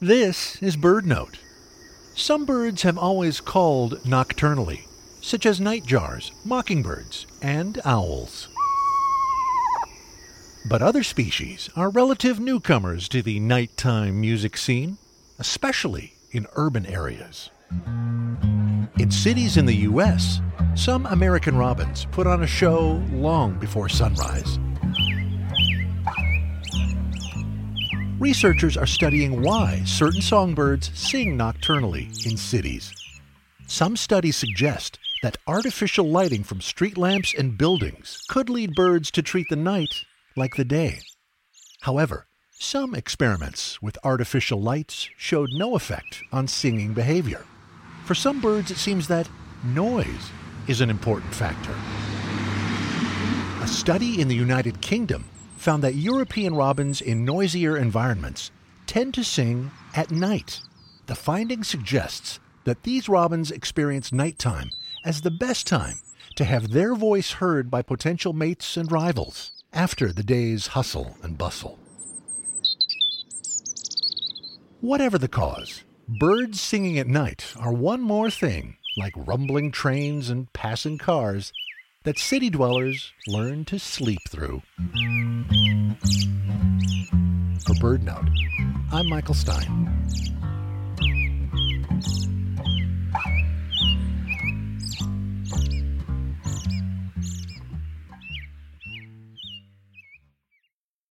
This is BirdNote. Some birds have always called nocturnally, such as nightjars, mockingbirds, and owls. But other species are relative newcomers to the nighttime music scene, especially in urban areas. In cities in the U.S., some American robins put on a show long before sunrise. Researchers are studying why certain songbirds sing nocturnally in cities. Some studies suggest that artificial lighting from street lamps and buildings could lead birds to treat the night like the day. However, some experiments with artificial lights showed no effect on singing behavior. For some birds, it seems that noise is an important factor. A study in the United Kingdom found that European robins in noisier environments tend to sing at night. The finding suggests that these robins experience nighttime as the best time to have their voice heard by potential mates and rivals after the day's hustle and bustle. Whatever the cause, birds singing at night are one more thing, like rumbling trains and passing cars, that city dwellers learn to sleep through. For BirdNote, I'm Michael Stein.